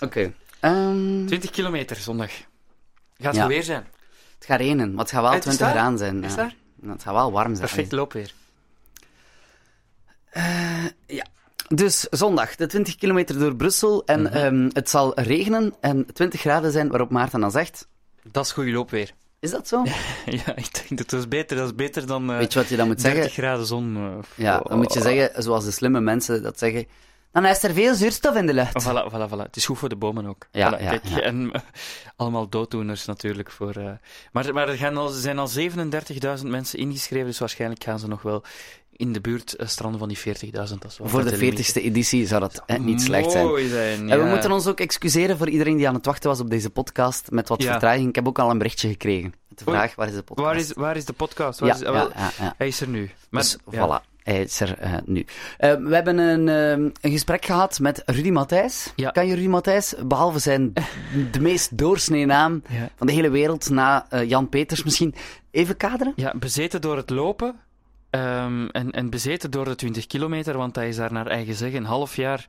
Oké. Ehm, 20 kilometer zondag. Gaat Ja. het weer zijn. het gaat regenen, maar het gaat wel Het is 20 daar? graden zijn. Is ja. daar? Het gaat wel warm zijn. Perfect loopweer. Ja. Dus zondag, de 20 kilometer door Brussel. En Mhm. ehm, het zal regenen en 20 graden zijn, waarop Maarten dan zegt... Dat is goed loopweer. Is dat zo? ja, ik denk dat is beter. Dat is beter dan eh Weet je wat je dan moet 30 zeggen? graden zon. eh, Ja, dan moet je oh. zeggen, zoals de slimme mensen dat zeggen... Dan is er veel zuurstof in de lucht. Voilà, voilà, voilà. Het is goed voor de bomen ook. Ja, Voilà, ja, kijk, ja. En eh, allemaal dooddoeners natuurlijk. Voor, eh, Maar, maar er gaan al, zijn al 37.000 mensen ingeschreven, dus waarschijnlijk gaan ze nog wel in de buurt eh, stranden van die 40.000. Dat is wel Voor de net limiet. 40ste editie zou dat hè, niet slecht zijn. Zijn. En we ja. moeten ons ook excuseren voor iedereen die aan het wachten was op deze podcast met wat Ja. vertraging. Ik heb ook al een berichtje gekregen de Oei. vraag, waar is de podcast? Waar is, waar is de podcast? Waar ja, is, ja, wel, ja, ja. Hij is er nu. Maar, Dus ja. voilà, hij is er eh, nu. Eh, we hebben een, eh, een gesprek gehad met Rudy Matthijs. Ja. Kan je Rudy Matthijs, behalve zijn de meest doorsnee naam Ja. van de hele wereld, na eh, Jan Peters misschien, even kaderen? Ja, bezeten door het lopen ehm, en, en bezeten door de 20 kilometer, want hij is daar naar eigen zeggen een half jaar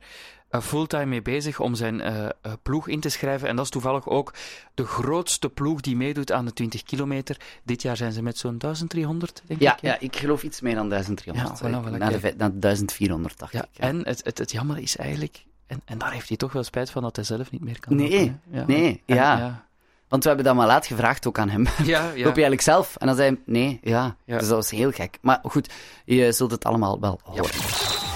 eh, fulltime mee bezig om zijn eh, eh, ploeg in te schrijven. En dat is toevallig ook de grootste ploeg die meedoet aan de 20 kilometer. Dit jaar zijn ze met zo'n 1300, denk Ja, ik. ja, ik geloof iets meer dan 1300. Ja, voilà, naar, de, kijk. vij- naar 1400, dacht Ja, ik. ja. en het, het, het jammer is eigenlijk, en, en daar heeft hij toch wel spijt van dat hij zelf niet meer kan Nee, lopen, hè. ja. nee, En- ja. ja. Want we hebben dat maar laat gevraagd ook aan hem. Ja, ja. Loop je eigenlijk zelf? En dan zei hij, nee, ja. Ja. Dus dat was heel gek. Maar goed, je zult het allemaal wel horen.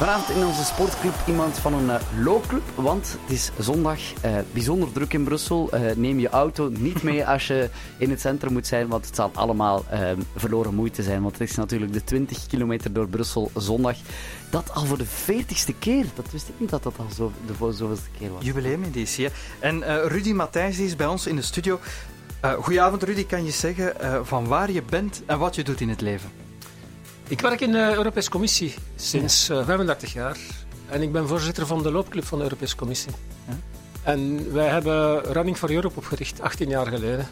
Vanavond in onze sportclub iemand van een eh, loopclub, want het is zondag, eh, bijzonder druk in Brussel. Eh, neem je auto niet mee als je in het centrum moet zijn, want het zal allemaal eh, verloren moeite zijn. Want het is natuurlijk de 20 kilometer door Brussel zondag. Dat al voor de 40ste keer. Dat wist ik niet dat dat al zo, de zoveelste keer was. Jubileumeditie. En Rudy Matthijs is bij ons in de studio. Goedenavond Rudy, kan je zeggen van waar je bent en wat je doet in het leven? Ik werk in de Europese Commissie sinds eh, 35 jaar. En ik ben voorzitter van de loopclub van de Europese Commissie. Ja. En wij hebben Running for Europe opgericht, 18 jaar geleden.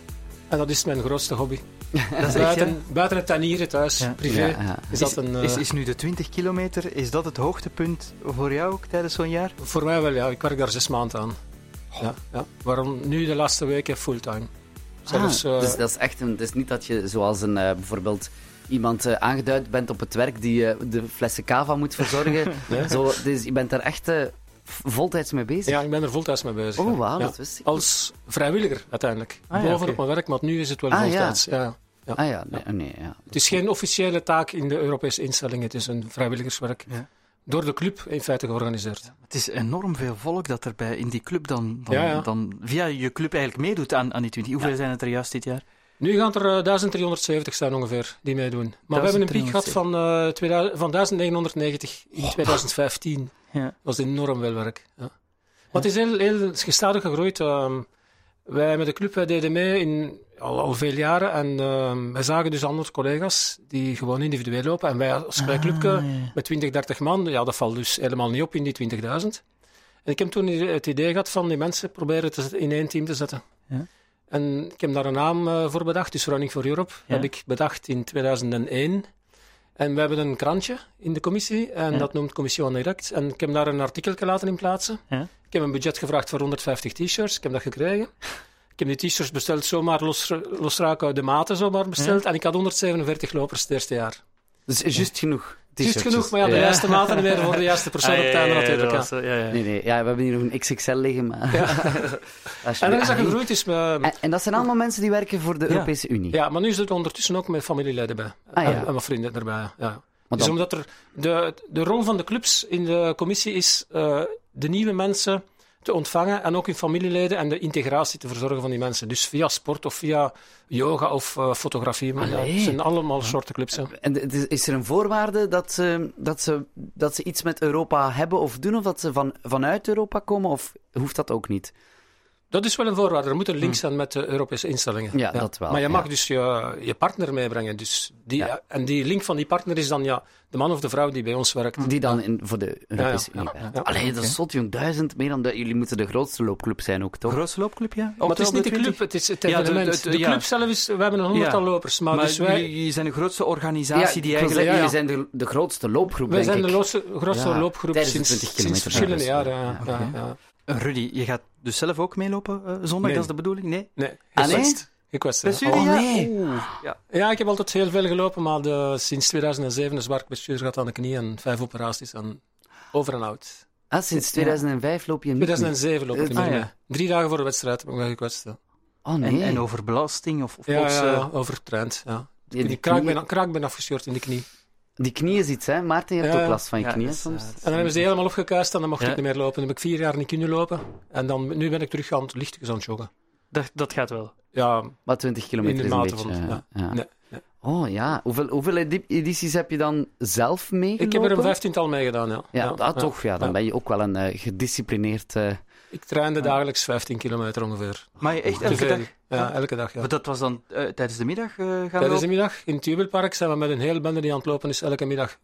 En dat is mijn grootste hobby. Is echt, buiten, buiten het tanieren thuis, Ja. privé, Ja, is dat een... eh, Is, is nu de 20 kilometer, is dat het hoogtepunt voor jou ook tijdens zo'n jaar? Voor mij wel, ja. Ik werk daar zes maanden aan. Ja, ja. Waarom nu de laatste weken fulltime. Zelfs, Ah, eh, dus dat is echt een, het is niet dat je zoals een, eh, bijvoorbeeld iemand eh, aangeduid bent op het werk die eh, de flessen cava moet verzorgen. Zo, dus je bent er echt eh, v- voltijds mee bezig. ja, ik ben er voltijds mee bezig. Oh, wauw, Ja. dat wist ik. Als vrijwilliger uiteindelijk. Ah, ja, Bovenop oké. mijn werk, maar nu is het wel Ah, ja. voltijds. Ja. Ja. Ah ja, nee, nee ja. Het is geen officiële taak in de Europese instellingen, het is een vrijwilligerswerk. Ja. Door de club in feite georganiseerd. Het is enorm veel volk dat er bij in die club dan, dan, Ja, ja. dan via je club eigenlijk meedoet aan, aan die 20. Hoeveel zijn het er juist dit jaar? Nu gaan er eh, 1370 zijn ongeveer die meedoen. Maar we hebben een piek gehad van, eh 2000 van 1990 in 2015. Ja. Dat was enorm veel werk. Ja. Maar het is heel, heel gestadig gegroeid. Ehm, wij met de club wij deden mee in, al, al veel jaren. En ehm, wij zagen dus andere collega's die gewoon individueel lopen. En wij als klein clubje Ah, ja. met 20, 30 man, ja, dat valt dus helemaal niet op in die 20.000. En ik heb toen het idee gehad van die mensen proberen te in één team te zetten. Ja. En ik heb daar een naam eh, voor bedacht, dus Running for Europe. Ja. heb ik bedacht in 2001. En we hebben een krantje in de commissie, en Ja. dat noemt Commissie en Direct. En ik heb daar een artikel laten in plaatsen. Ja. Ik heb een budget gevraagd voor 150 t-shirts, ik heb dat gekregen. Ik heb die t-shirts besteld, zomaar los, losraak uit de maten zomaar besteld. En ik had 147 lopers het eerste jaar. Dus is juist genoeg. Juist genoeg, maar ja, de juiste maten niet meer voor de juiste persoon op het einde natuurlijk. ja. Nee, nee, ja, we hebben hier nog een XXL liggen, maar... En dan is dat Ah, gegroeid. Dus met, En, en dat zijn allemaal mensen die werken voor de Ja. Europese Unie. ja, maar nu is het ondertussen ook met familieleden bij. Ah, ja. en, en wat vrienden erbij. Ja. Dus omdat er de, de rol van de clubs in de commissie is eh, de nieuwe mensen te ontvangen en ook hun familieleden en de integratie te verzorgen van die mensen. Dus via sport of via yoga of eh, fotografie. Maar ja, het zijn allemaal soorten clubs. hè. En is er een voorwaarde dat ze, dat, ze, dat ze iets met Europa hebben of doen, of dat ze van, vanuit Europa komen, of hoeft dat ook niet? Dat is wel een voorwaarde. Er moet een link zijn met de Europese instellingen. Hmm. Ja, dat wel, Maar je ja. mag dus je, je partner meebrengen. Dus die, Ja. En die link van die partner is dan ja, de man of de vrouw die bij ons werkt. Die dan in, voor de Europese Ja, ja, Unie ja, werkt. ja. Allee, dat is zot, jong. Duizend, meer dan du- Jullie moeten de grootste loopclub zijn ook, toch? Grootste loopclub, ja? Maar het is niet de club, het is het Ja, de- evenement. de- De, club zelf is, we hebben een honderdtal Ja. lopers. Maar, Maar dus wij, jullie, zijn de grootste organisatie die eigenlijk... jullie zijn de, de grootste loopgroep, wij denk zijn de grootste Ja, loopgroep tijdens de sinds, 20 sinds kilometer. verschillende Ja, jaren. Ja, ja, ja. Rudy, je gaat dus zelf ook meelopen uh, zondag, nee. dat is de bedoeling? Nee? Nee, gekwetst. Gekwetst, ja. Blessure, Oh, ja? nee. Ja. Ja, ik heb altijd heel veel gelopen, maar de, sinds 2007 een zwaar bestuur gehad aan de knie en vijf operaties en over en out. Ah, sinds 2005 loop je niet meer. 2007 loop ik niet Ah, meer ja. Drie dagen voor de wedstrijd heb ik me gekwetst. Ja, Oh nee. En, en over belasting of, of ja, plots, ja, eh, overtraind. Ja. Ja, die, die kraak ben, kraak ben afgescheurd in de knie. Die knie is iets, hè? Maarten, je hebt Ja. ook last van je Ja, knieën soms. En dan hebben ze helemaal opgekuist en dan mocht Ja. ik niet meer lopen. Dan heb ik vier jaar niet kunnen lopen. En dan, nu ben ik terug aan het lichtjes aan het joggen. dat, dat gaat wel. Ja, Maar 20 In kilometer de is een mate beetje... van- ja. ja. Nee, nee. Oh ja, hoeveel, hoeveel edi- edities heb je dan zelf meegelopen? ik heb er een vijftiental mee gedaan. Ja, Ja, dat toch. Ja, dan Ja. ben je ook wel een eh, gedisciplineerd... eh, Ik trainde dagelijks 15 kilometer ongeveer. Maar je echt elke dag? Ja, elke dag. Ja. Maar dat was dan eh, tijdens de middag eh, gaan Tijdens lopen? de middag in het Jubelpark zijn we met een hele bende die aan het lopen is elke middag.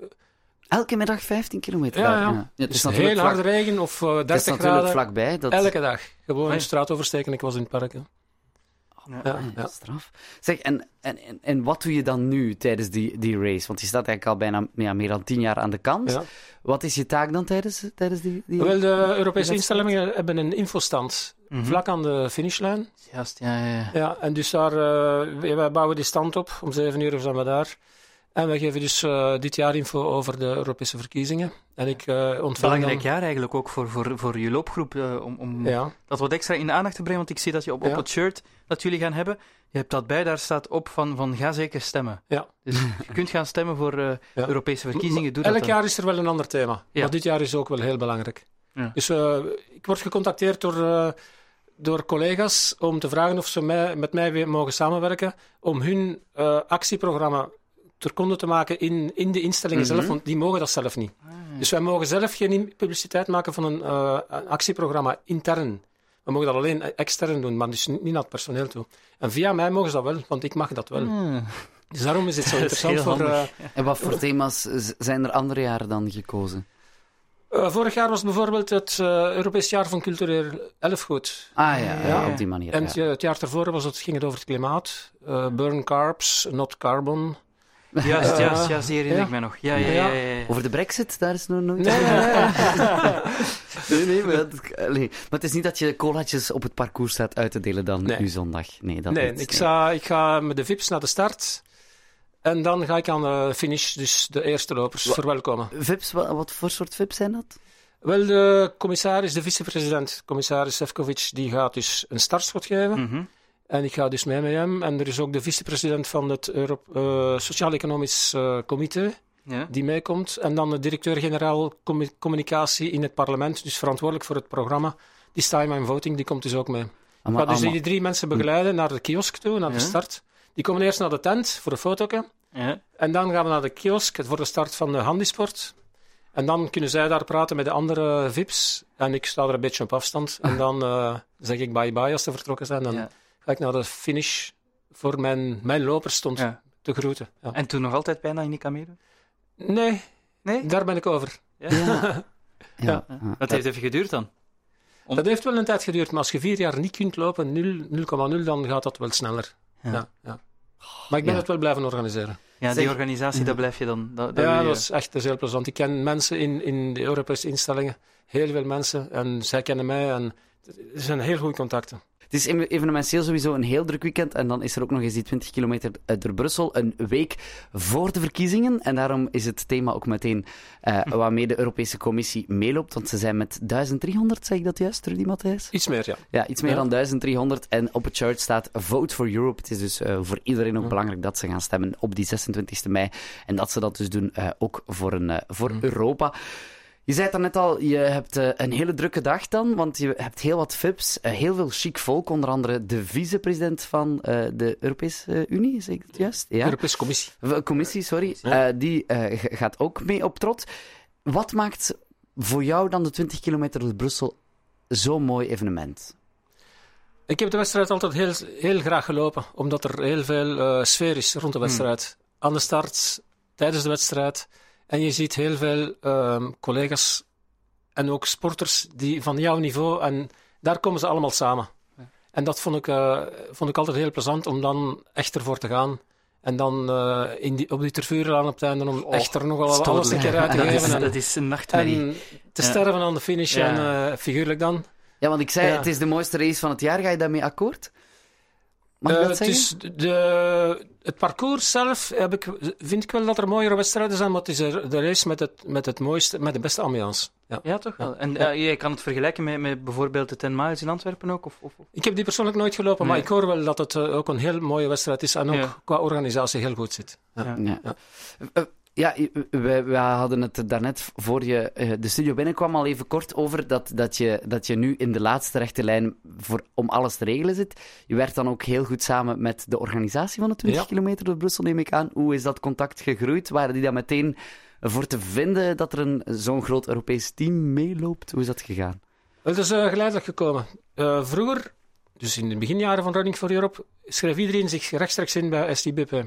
elke middag 15 kilometer. Ja, daar, ja. het is Dus heel vlak- harde regen of eh, Het is 30 natuurlijk graden. vlakbij. Dat... Elke dag. Gewoon de straat oversteken. Ik was in het park. hè. Ja. Ja, ja, ja. straf. Zeg, en, en, en, en wat doe je dan nu tijdens die, die race? Want je staat eigenlijk al bijna ja, meer dan tien jaar aan de kant. Ja. Wat is je taak dan tijdens, tijdens die... die... Wel, de Europese instellingen hebben een infostand Mhm. vlak aan de finishlijn. Juist, ja, ja, ja. Ja, en dus daar, eh, wij bouwen die stand op. Om zeven uur zijn we daar. En wij geven dus eh, dit jaar info over de Europese verkiezingen. En ik eh ontvang Belangrijk dan... jaar eigenlijk ook voor, voor, voor je loopgroep, om, om Ja, dat wat extra in de aandacht te brengen, want ik zie dat je op, op Ja. het shirt dat jullie gaan hebben, je hebt dat bij, daar staat op van, van ga zeker stemmen. Ja. Dus je kunt gaan stemmen voor eh, Ja. Europese verkiezingen, doe Elk dat jaar is er wel een ander thema. Ja. Maar dit jaar is ook wel heel belangrijk. Ja. Dus eh, word gecontacteerd door, eh, door collega's om te vragen of ze mij, met mij weer mogen samenwerken om hun eh, actieprogramma ter konde te maken in, in de instellingen Mhm. zelf, want die mogen dat zelf niet. Ah, Dus wij mogen zelf geen publiciteit maken van een, eh, een actieprogramma intern. We mogen dat alleen extern doen, maar dus niet naar het personeel toe. En via mij mogen ze dat wel, want ik mag dat wel. Ah. Dus daarom is het zo Dat interessant voor... En wat voor thema's zijn er andere jaren dan gekozen? Eh, vorig jaar was bijvoorbeeld het eh, Europees Jaar van Cultureel Erfgoed. Ah ja, ja, Ja. op die manier. En ja. het, eh, jaar daarvoor was het, ging het over het klimaat. Eh, burn carbs, not carbon. Juist, Eh, juist, juist, die herinner ja. ik mij nog. Ja, ja, ja. ja, ja. Over de brexit, daar is nog nooit... Nee, nee, nee. nee, nee, maar, dat- maar het is niet dat je colaatjes op het parcours staat uit te delen dan Nee. nu zondag. Nee, dat nee niet. ik, ga, ik ga met de VIP's naar de start. En dan ga ik aan de finish, dus de eerste lopers, Wa- verwelkomen. Vips, wat, wat voor soort vips zijn dat? Wel, de commissaris, de vicepresident, commissaris Sefcovic, die gaat dus een startschot geven. Mhm. En ik ga dus mee met hem. En er is ook de vicepresident van het Euro- eh, Sociaal-Economisch eh, Comité, Ja. die meekomt. En dan de directeur-generaal commu- communicatie in het parlement, dus verantwoordelijk voor het programma. Die Time and Voting, die komt dus ook mee. Ik ga dus die drie mensen begeleiden naar de kiosk toe, naar de start. Die komen eerst naar de tent voor een foto. Ja. En dan gaan we naar de kiosk voor de start van de handisport. En dan kunnen zij daar praten met de andere VIP's. En ik sta er een beetje op afstand. En dan eh, zeg ik bye-bye als ze vertrokken zijn. Dan Ja. ga ik naar de finish voor mijn, mijn loper stond Ja. te groeten. Ja. En toen nog altijd bijna in die meedoen? Nee, Nee? daar ben ik over. Ja. Ja. ja. Ja. ja. Dat heeft even geduurd dan. Om- Dat heeft wel een tijd geduurd, maar als je vier jaar niet kunt lopen, 0 0,0, dan gaat dat wel sneller. Ja. Maar ik ben Ja. het wel blijven organiseren. Ja, Zeg- die organisatie, daar blijf je dan... Dat, dat ja, je- dat is echt dat is heel plezant. Ik ken mensen in, in de Europese instellingen, heel veel mensen, en zij kennen mij. En er zijn heel goede contacten. Het is em- evenementieel sowieso een heel druk weekend. En dan is er ook nog eens die 20 kilometer eh, door Brussel. Een week voor de verkiezingen. En daarom is het thema ook meteen eh, waarmee de Europese Commissie meeloopt. Want ze zijn met 1300, zeg ik dat juist, Rudy Matthijs? Iets meer, ja. Ja, iets meer Ja. dan 1300. En op het chart staat Vote for Europe. Het is dus eh, voor iedereen ook Ja. belangrijk dat ze gaan stemmen op die 26e mei. En dat ze dat dus doen ook voor, een, voor Europa. Je zei het daarnet al, je hebt eh, een hele drukke dag dan, want je hebt heel wat VIP's, eh, heel veel chic volk, onder andere de vicepresident van eh, de Europese Unie, zeg ik het juist? Ja. Europese Commissie. Commissie, sorry. Ja. Die gaat ook mee op trot. Wat maakt voor jou dan de 20 kilometer door Brussel zo'n mooi evenement? Ik heb de wedstrijd altijd heel, heel graag gelopen, omdat er heel veel sfeer is rond de wedstrijd. Aan de start, tijdens de wedstrijd. En je ziet heel veel ehm, collega's en ook sporters die van jouw niveau, en daar komen ze allemaal samen. En dat vond ik, eh, vond ik altijd heel plezant om dan echt ervoor te gaan. En dan eh, in die, op die tervuurlaan op het einde om Oh, echt er nog wel alles een keer uit te dat, geven. is, en, dat is een nachtmerrie. en te Ja. sterven aan de finish, Ja. en eh, figuurlijk dan. Ja, want ik zei, Ja. het is de mooiste race van het jaar. Ga je daarmee akkoord? Mag ik Eh, dat het, is de, het parcours zelf heb ik, vind ik wel dat er mooiere wedstrijden zijn, maar het is er- de race met, het, met, het mooiste, met de beste ambiance. Ja. Ja, toch Ja. wel. En Ja. eh, je kan het vergelijken met, met bijvoorbeeld de 10 miles in Antwerpen ook? Of, of, Ik heb die persoonlijk nooit gelopen, maar ik hoor wel dat het eh, ook een heel mooie wedstrijd is en ook Ja. qua organisatie heel goed zit. Ja. Ja. Ja. Wij hadden het daarnet voor je eh, de studio binnenkwam al even kort over dat, dat, je, dat je nu in de laatste rechte lijn voor, om alles te regelen zit. Je werkt dan ook heel goed samen met de organisatie van de 20 Ja. kilometer door Brussel, neem ik aan. Hoe is dat contact gegroeid? Waren die dan meteen voor te vinden dat er een zo'n groot Europees team meeloopt? Hoe is dat gegaan? Het is eh, geleidelijk gekomen. Eh, vroeger, dus in de beginjaren van Running for Europe, schreef iedereen zich rechtstreeks in bij STBP.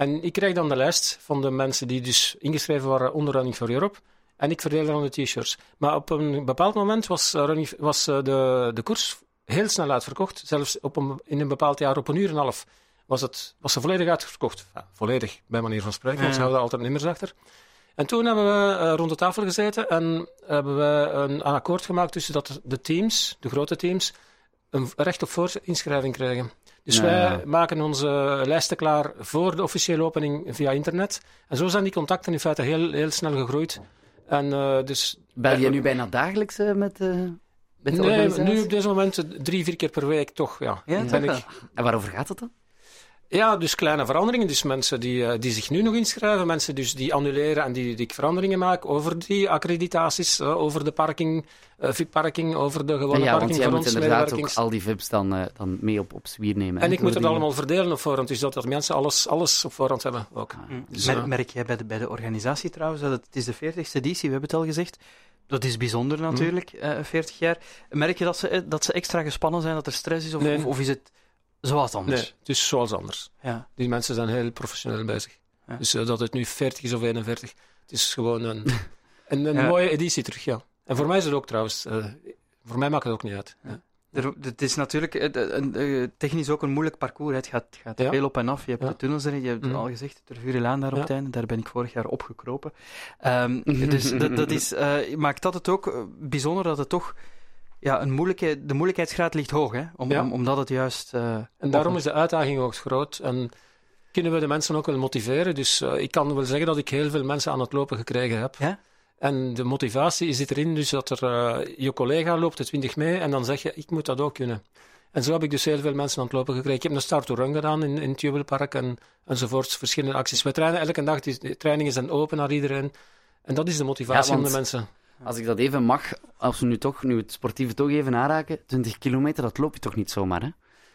En ik kreeg dan de lijst van de mensen die dus ingeschreven waren onder Running for Europe. En ik verdeelde dan de t-shirts. Maar op een bepaald moment was, eh, running, was eh, de, de koers heel snel uitverkocht. Zelfs op een, in een bepaald jaar, op een uur en een half, was, het, was ze volledig uitverkocht. Ja, volledig, bij manier van spreken, want ze Ja. houden altijd nummers achter. En toen hebben we eh, rond de tafel gezeten en hebben we een, een akkoord gemaakt tussen dat de teams, de grote teams, een recht op voorinschrijving krijgen. Dus wij maken onze lijsten klaar voor de officiële opening via internet. En zo zijn die contacten in feite heel, heel snel gegroeid. En eh, dus... Bel je nu bijna dagelijks eh, met, eh, met de Nee, nu op dit moment drie, vier keer per week toch, ja. Ja, Ben toch ik. En waarover gaat het dan? Ja, dus kleine veranderingen. Dus mensen die, eh, die zich nu nog inschrijven, mensen dus die annuleren en die, die ik veranderingen maak over die accreditaties, eh, over de parking, eh VIP-parking, over de gewone ja, want parking jij voor moet ons inderdaad ook al die VIP's dan, eh, dan mee op, op zwier nemen. hè, En ik moet het die- allemaal verdelen op voorhand, dus dat, dat mensen alles, alles op voorhand hebben ook. Hm. Dus, Mer- eh, merk jij bij de, bij de organisatie trouwens dat het, het is de 40ste editie, we hebben het al gezegd. Dat is bijzonder Hm. natuurlijk, eh 40 jaar. Merk je dat ze, dat ze extra gespannen zijn, dat er stress is, of, Nee. of, of is het zoals anders? Nee, het is zoals anders. Ja. Die mensen zijn heel professioneel bezig. Ja. Dus eh, dat het nu 40 is of 41, het is gewoon een, een, een Ja. mooie editie terug, ja. En voor mij is het ook trouwens, eh, voor mij maakt het ook niet uit. Ja. Er, het is natuurlijk eh, een, technisch ook een moeilijk parcours. Het gaat, gaat Ja. veel op en af. Je hebt Ja. de tunnels erin. Je hebt Mhm. al gezegd, de Vurelaan daar op Ja. het einde. Daar ben ik vorig jaar opgekropen. Ehm dus dat, dat is, maakt dat het ook bijzonder dat het toch... Ja, een moeilijke, de moeilijkheidsgraad ligt hoog, hè? Om, Ja. om, omdat het juist... eh, En daarom is de uitdaging ook groot. En kunnen we de mensen ook wel motiveren. Dus eh, ik kan wel zeggen dat ik heel veel mensen aan het lopen gekregen heb. Ja? En de motivatie zit erin, dus dat er eh, je collega loopt de 20 mee en dan zeg je, ik moet dat ook kunnen. En zo heb ik dus heel veel mensen aan het lopen gekregen. Ik heb een start to run gedaan in, in het Jubelpark en, enzovoorts, verschillende acties. We trainen elke dag, die, die trainingen zijn open naar iedereen. En dat is de motivatie Ja, van de mensen. Als ik dat even mag, als we nu toch nu het sportieve toch even aanraken, 20 kilometer, dat loop je toch niet zomaar, hè?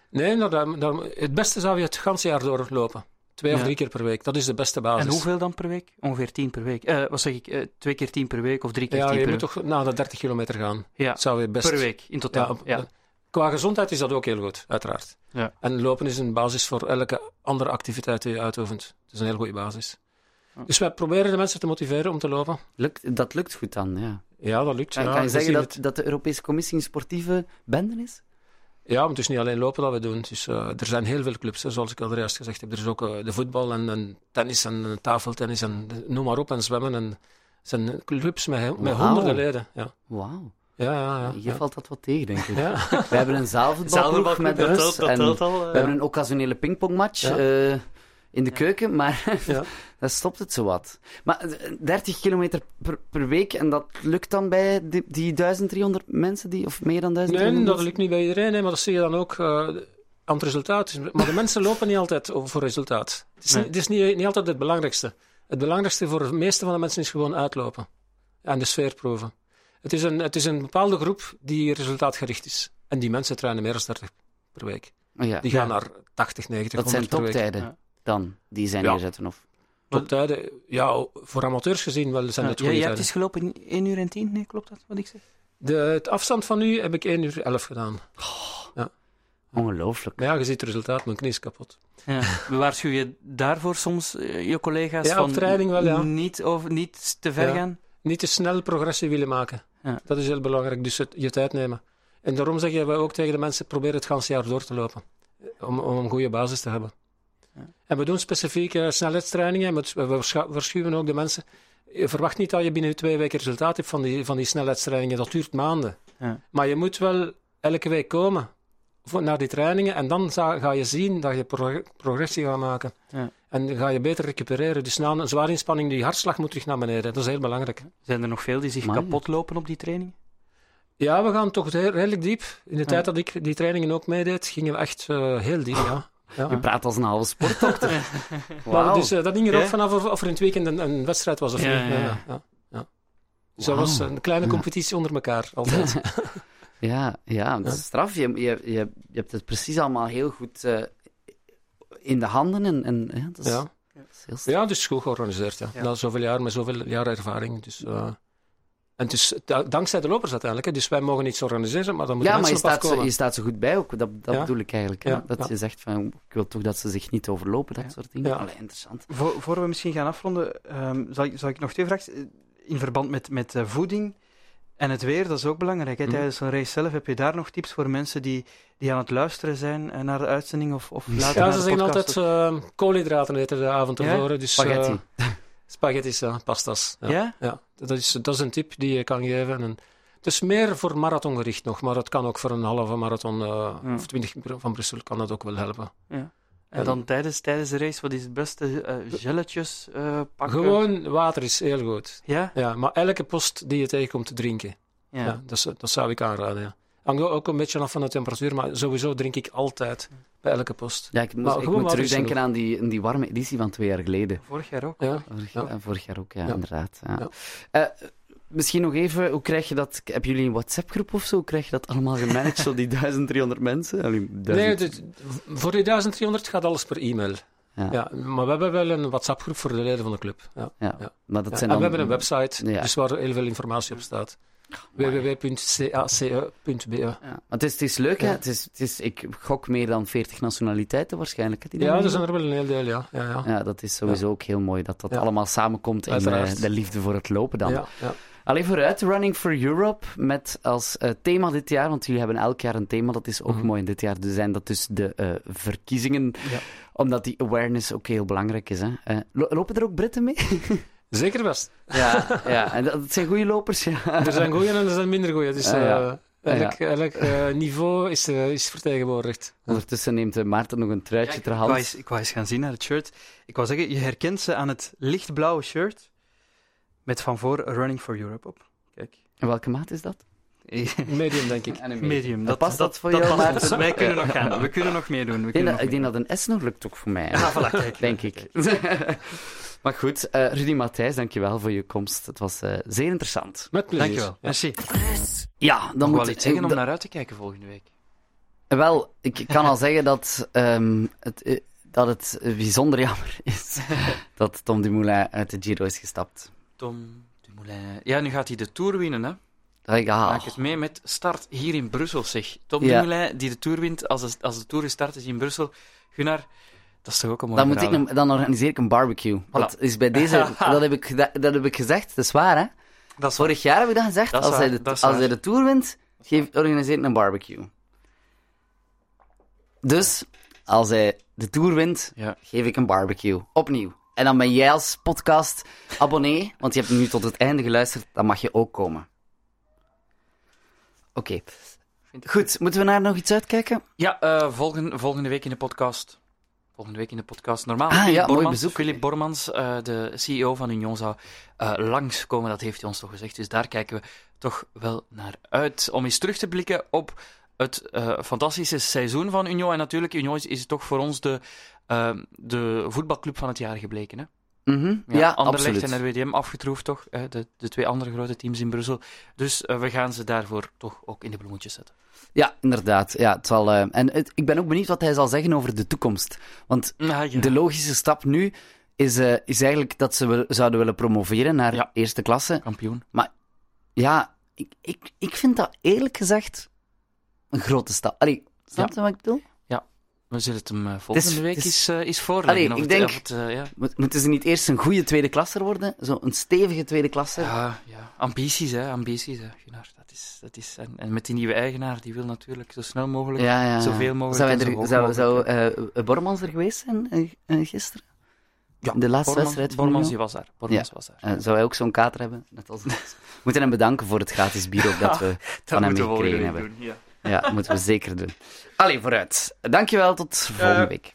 Nee, nou, daar, daar- het beste zou je het ganse jaar doorlopen. Twee of Ja. drie keer per week. Dat is de beste basis. En hoeveel dan per week? Ongeveer tien per week. Eh, wat zeg ik? eh, twee keer tien per week of drie keer Ja, tien je per moet week? toch na de 30 kilometer gaan. Ja, Zou je best... per week in totaal. Ja, Ja, op- Qua gezondheid is dat ook heel goed, uiteraard. Ja. En lopen is een basis voor elke andere activiteit die je uitoefent. Het is een heel goede basis. Dus wij proberen de mensen te motiveren om te lopen. Lukt, dat lukt goed dan, ja. Ja, dat lukt. Kan, ja, kan je zeggen dat, het. dat de Europese Commissie een sportieve bende is? Ja, maar het is niet alleen lopen dat we doen. Dus, eh, er zijn heel veel clubs, hè, zoals ik al juist gezegd heb. Er is ook eh, de voetbal en, en tennis en, eh, tafeltennis en noem maar op en zwemmen. En het zijn clubs met, met honderden leden. Ja, Wauw. ja, ja. ja, Hier ja. valt dat wat tegen, denk ik. Ja. We hebben een zaalvoetbalploeg met dat ons telt, dat en telt al. we hebben een occasionele pingpongmatch Ja. Eh, in de keuken, maar Ja. dan stopt het zowat. Maar eh, 30 kilometer per, per week, en dat lukt dan bij die, die 1300 mensen, die, of meer dan 1300 Nee, dat lukt niet bij iedereen, hè, maar dat zie je dan ook eh, aan het resultaat. Maar de mensen lopen niet altijd voor resultaat. Het is, Nee. het is niet, niet altijd het belangrijkste. Het belangrijkste voor de meeste van de mensen is gewoon uitlopen en de sfeer proeven. Het is een, het is een bepaalde groep die resultaatgericht is. En die mensen trainen meer dan 30 per week. Oh ja. Die gaan naar 80, 90, Dat zijn 100 per week. toptijden. Dan, die zijn Ja. neerzetten. Of... Toptijden, ja, voor amateurs gezien wel zijn Ja, het jij, goede jij hebt tijden. eens gelopen in 1 uur en 10? Nee, klopt dat wat ik zeg? De, het afstand van nu heb ik 1 uur 11 gedaan. Ongelooflijk. Maar ja, je ziet het resultaat, mijn knie is kapot. Ja. Waarschuw je daarvoor soms eh, je collega's Ja, op van training wel, ja. niet, over, niet te ver Ja. gaan? niet te snel progressie willen maken. Ja. Dat is heel belangrijk, dus het, je tijd nemen. En daarom zeggen wij ook tegen de mensen, probeer het ganse jaar door te lopen. Om, om een goede basis te hebben. En we doen specifieke snelheidstrainingen, maar we waarschu- waarschuwen ook de mensen. je verwacht niet dat je binnen twee weken resultaat hebt van die, van die snelheidstrainingen. Dat duurt maanden. Ja. Maar je moet wel elke week komen voor, naar die trainingen en dan za- ga je zien dat je pro- progressie gaat maken. Ja. En ga je beter recupereren. Dus na een zware inspanning, die hartslag moet terug naar beneden. Dat is heel belangrijk. Zijn er nog veel die zich kapot lopen op die training? Ja, we gaan toch heel- redelijk diep. In de tijd dat ik die trainingen ook meedeed, gingen we echt eh, heel diep, ja. Ja. Je praat als een halve sportdokter. Wauw. dus, eh, dat hing er ook vanaf of, of er in het weekend een, een wedstrijd was of Ja, niet. ja, ja. Ja, ja, ja. Dus was een kleine competitie onder elkaar, altijd. Ja, ja, dat is straf. Je, je, je, je hebt het precies allemaal heel goed eh, in de handen. En, en, ja, dat, is, Ja. dat is heel straf. ja, dus goed georganiseerd. Ja. Ja. Na zoveel jaar, met zoveel jaren ervaring. Dus, eh, en da- dankzij de lopers uiteindelijk. Hè. Dus wij mogen iets organiseren, maar dan moeten Ja, maar je mensen staat, zo, afkomen. je staat zo goed bij ook. Dat, dat Ja. bedoel ik eigenlijk. Ja, Dat ja. je zegt van, ik wil toch dat ze zich niet overlopen, dat Ja. soort dingen. Ja. Allee, interessant. Voor, voor we misschien gaan afronden, ehm, zal, ik, zal ik nog twee vragen? In verband met, met eh, voeding en het weer, dat is ook belangrijk. Hè? Mhm. Tijdens zo'n race zelf, heb je daar nog tips voor mensen die, die aan het luisteren zijn eh, naar de uitzending of, of later Ja, naar ze zeggen altijd eh, koolhydraten eten de avond Ja? ervoor. Dus, eh, Spaghetti. Spaghetti's, ja, pastas. Ja. Ja? Ja, dat is, dat is een tip die je kan geven. En het is meer voor marathon gericht nog, maar het kan ook voor een halve marathon Ja. of 20 van Brussel kan dat ook wel helpen. En dan tijdens, tijdens de race, wat is het beste? eh gelletjes eh, pakken? Gewoon water is heel goed. Ja? Ja, maar elke post die je tegenkomt, drinken. Ja. Ja. dat, zou ik aanraden. Ja. Hangt ook een beetje af van de temperatuur, maar sowieso drink ik altijd bij elke post. Ja, ik, moest, moet terugdenken aan die, aan die warme editie van twee jaar geleden. Vorig jaar ook. Ja. Vorig, Ja. vorig jaar ook, ja, Ja. inderdaad. Ja. Ja. Eh, misschien nog even, hoe krijg je dat? Hebben jullie een WhatsApp-groep of zo? Hoe krijg je dat allemaal gemanaged, zo die 1300 mensen? Allee, Nee, 1000. dit- voor die 1300 gaat alles per e-mail. Ja. Ja. maar we hebben wel een WhatsApp-groep voor de leden van de club. Ja. Ja. Ja. Maar dat Ja, zijn en dan... we hebben een website, Ja. dus waar heel veel informatie op staat. www.cace.be Ja. Het is, het is leuk, hè? Het is, het is, ik gok meer dan 40 nationaliteiten waarschijnlijk. Hè, die Ja, er zijn er wel een heel deel, ja. ja, ja. Ja, dat is sowieso ook heel mooi dat dat allemaal samenkomt in eh, de liefde voor het lopen dan. ja. Alleen vooruit, Running for Europe, met als eh, thema dit jaar, want jullie hebben elk jaar een thema, dat is ook Mhm. mooi. Dit jaar zijn dat dus de eh, verkiezingen, Ja. omdat die awareness ook heel belangrijk is. Hè. Lo- lopen er ook Britten mee? Zeker best. ja, ja, en dat, dat zijn goede lopers, ja. Er zijn goeie en er zijn minder goeie. Dus Ah, ja. eh, Ah, elk, elk eh, niveau is, eh, is vertegenwoordigd. Ondertussen neemt Maarten nog een truitje ter ik, wou hand. eens, ik wou eens gaan zien naar het shirt. Ik wou zeggen, je herkent ze aan het lichtblauwe shirt met van voor Running for Europe op. Kijk. En welke maat is dat? Medium, denk ik. Medium. Dat past dat voor dat jou, Maarten? Wij kunnen nog gaan. We kunnen nog meedoen. We Ik denk, dat, ik denk dat een S nog lukt ook voor mij. Ja, voilà, kijk. denk ik. maar goed, eh, Rudy Matthijs, dankjewel voor je komst. Het was eh, zeer interessant. Met plezier. Dankjewel. Ja. Merci. Ja, dan moet iets zeggen om dat- naar uit te kijken volgende week. Wel, ik kan al zeggen dat, ehm, het, eh, dat het eh, bijzonder jammer is dat Tom Dumoulin uit de Giro is gestapt. Tom Dumoulin. Ja, nu gaat hij de Tour winnen, hè? Ik, ah, Maak het mee met start hier in Brussel, zeg. Tom Ja. Dumoulin, die de Tour wint, als de, als de Tour gestart is in Brussel. Gunnar, dat is toch ook een mooi dan, moet ik een, dan organiseer ik een barbecue. Dat is bij deze, dat heb, ik, geda- dat heb ik gezegd, dat is waar hè. Dat is Vorig jaar heb ik dat gezegd, Dat als, hij de, dat als hij de Tour wint, geef, organiseer ik een barbecue. Dus, als hij de Tour wint, Ja. geef ik een barbecue. Opnieuw. En dan ben jij als podcast abonnee, want je hebt nu tot het einde geluisterd, dan mag je ook komen. Oké. Goed, moeten we naar nog iets uitkijken? Ja, eh, volgen, volgende week in de podcast. Volgende week in de podcast. Normaal. Ah, ja, mooi Bormans, bezoek. Philip Bormans, eh, de CEO van Union, zou eh langskomen. Dat heeft hij ons toch gezegd. Dus daar kijken we toch wel naar uit. Om eens terug te blikken op het eh, fantastische seizoen van Union. En natuurlijk, Union is, is toch voor ons de, de voetbalclub van het jaar gebleken. Hè? Mhm. Ja, Anderlecht absoluut. en RWDM afgetroefd, toch? hè, De, de twee andere grote teams in Brussel. Dus eh, we gaan ze daarvoor toch ook in de bloemetjes zetten. Ja, inderdaad. Ja, het zal, eh, en het- ik ben ook benieuwd wat hij zal zeggen over de toekomst. Want Ah, ja. de logische stap nu is, eh, is eigenlijk dat ze zouden willen promoveren naar Ja. eerste klasse. Kampioen. Ja, ik, ik, ik vind dat eerlijk gezegd een grote stap. Allee, snap je wat ik bedoel? We zullen het eh, volgende is, eh, voor. ik denk, eh, ja. moeten ze dus niet eerst een goede tweede klasser worden? Zo'n stevige tweede klasse. Ja, ja, ambities, hè, ambities, hè, Dat is, dat is, en, met die nieuwe eigenaar, die wil natuurlijk zo snel mogelijk, ja, ja, zoveel mogelijk. Zou, er, zou, zou Bormans er geweest zijn gisteren? Ja, de laatste Bormans, wedstrijd van was daar. Bormans was daar. zou hij ook zo'n kater hebben? Net als... we moeten hem bedanken voor het gratis bier ook dat we van hem gekregen hebben. Ja, moeten we zeker doen. Allee, vooruit. Dankjewel, tot volgende week.